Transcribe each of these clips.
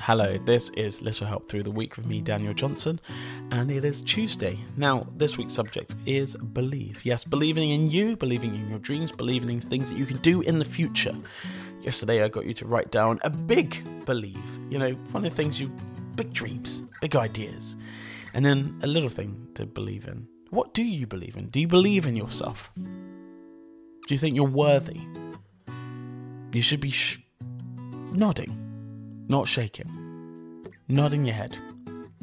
Hello, this is Little Help Through the Week with me, Daniel Johnson, and it is Tuesday. Now, this week's subject is believe. Yes, believing in you, believing in your dreams, believing in things that you can do in the future. Yesterday, I got you to write down a big believe. You know, one of the things you, big dreams, big ideas, and then a little thing to believe in. What do you believe in? Do you believe in yourself? Do you think you're worthy? You should be sh- nodding not shaking, nodding your head.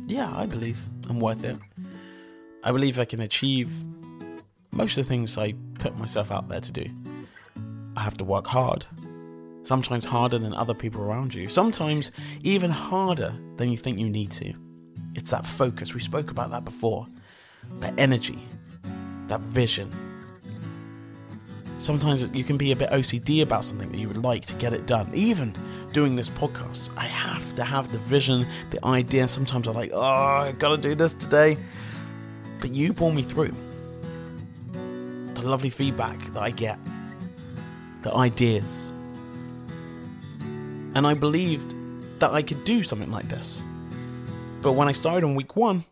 Yeah, I believe I'm worth it. I believe I can achieve most of the things I put myself out there to do. I have to work hard, sometimes harder than other people around you, sometimes even harder than you think you need to. It's that focus. We spoke about that before. That energy, that vision, Sometimes you can be a bit OCD about something that you would like to get it done. Even doing this podcast, I have to have the vision, the idea. Sometimes I'm like, oh, I gotta do this today. But you pull me through. The lovely feedback that I get, the ideas. And I believed that I could do something like this. But when I started on week one,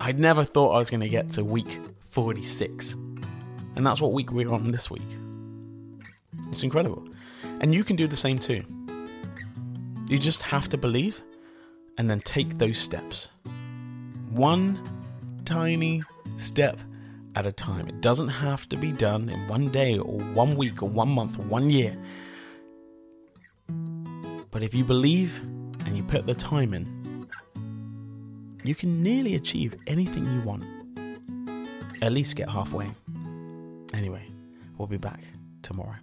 I'd never thought I was going to get to week 46. And that's what week we're on this week. It's incredible. And you can do the same too. You just have to believe and then take those steps. One tiny step at a time. It doesn't have to be done in one day or one week or one month or one year. But if you believe and you put the time in, you can nearly achieve anything you want. At least get halfway. Anyway, we'll be back tomorrow.